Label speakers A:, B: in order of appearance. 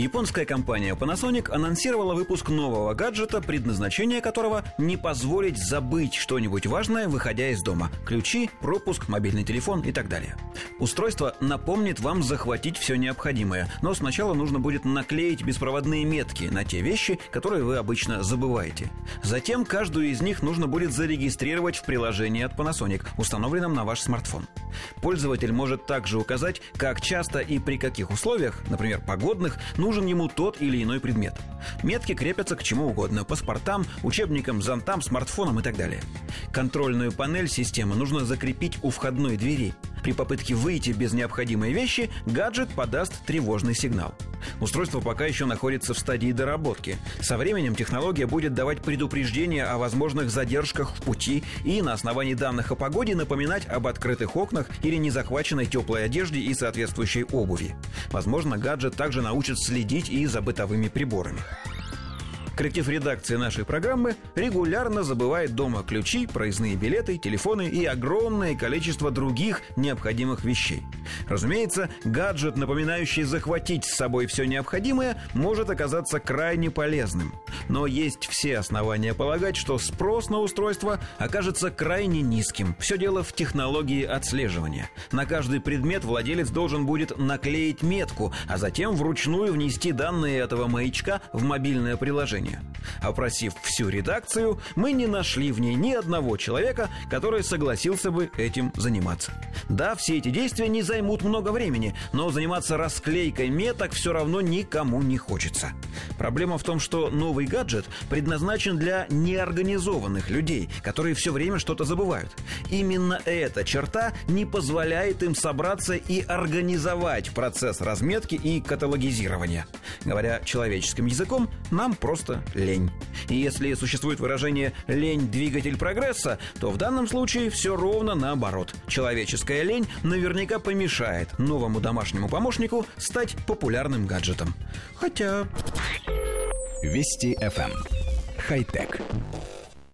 A: Японская компания Panasonic анонсировала выпуск нового гаджета, предназначение которого не позволить забыть что-нибудь важное, выходя из дома. Ключи, пропуск, мобильный телефон и так далее. Устройство напомнит вам захватить все необходимое, но сначала нужно будет наклеить беспроводные метки на те вещи, которые вы обычно забываете. Затем каждую из них нужно будет зарегистрировать в приложении от Panasonic, установленном на ваш смартфон. Пользователь может также указать, как часто и при каких условиях, например, погодных, нужен ему тот или иной предмет. Метки крепятся к чему угодно – паспортам, учебникам, зонтам, смартфонам и так далее. Контрольную панель системы нужно закрепить у входной двери. При попытке выйти без необходимой вещи гаджет подаст тревожный сигнал. Устройство пока еще находится в стадии доработки. Со временем технология будет давать предупреждения о возможных задержках в пути и на основании данных о погоде напоминать об открытых окнах или незахваченной теплой одежде и соответствующей обуви. Возможно, гаджет также научит следить и за бытовыми приборами. Коллектив редакции нашей программы регулярно забывает дома ключи, проездные билеты, телефоны и огромное количество других необходимых вещей. Разумеется, гаджет, напоминающий захватить с собой все необходимое, может оказаться крайне полезным. Но есть все основания полагать, что спрос на устройство окажется крайне низким. Все дело в технологии отслеживания. На каждый предмет владелец должен будет наклеить метку, а затем вручную внести данные этого маячка в мобильное приложение. Опросив всю редакцию, мы не нашли в ней ни одного человека, который согласился бы этим заниматься. Да, все эти действия не займут много времени, но заниматься расклейкой меток все равно никому не хочется. Проблема в том, что новый гаджет предназначен для неорганизованных людей, которые все время что-то забывают. Именно эта черта не позволяет им собраться и организовать процесс разметки и каталогизирования. Говоря человеческим языком, нам просто лень. И если существует выражение «лень – двигатель прогресса», то в данном случае все ровно наоборот. Человеческая лень наверняка помешает новому домашнему помощнику стать популярным гаджетом. Хотя...
B: Вести FM. Эм. Хай-тек.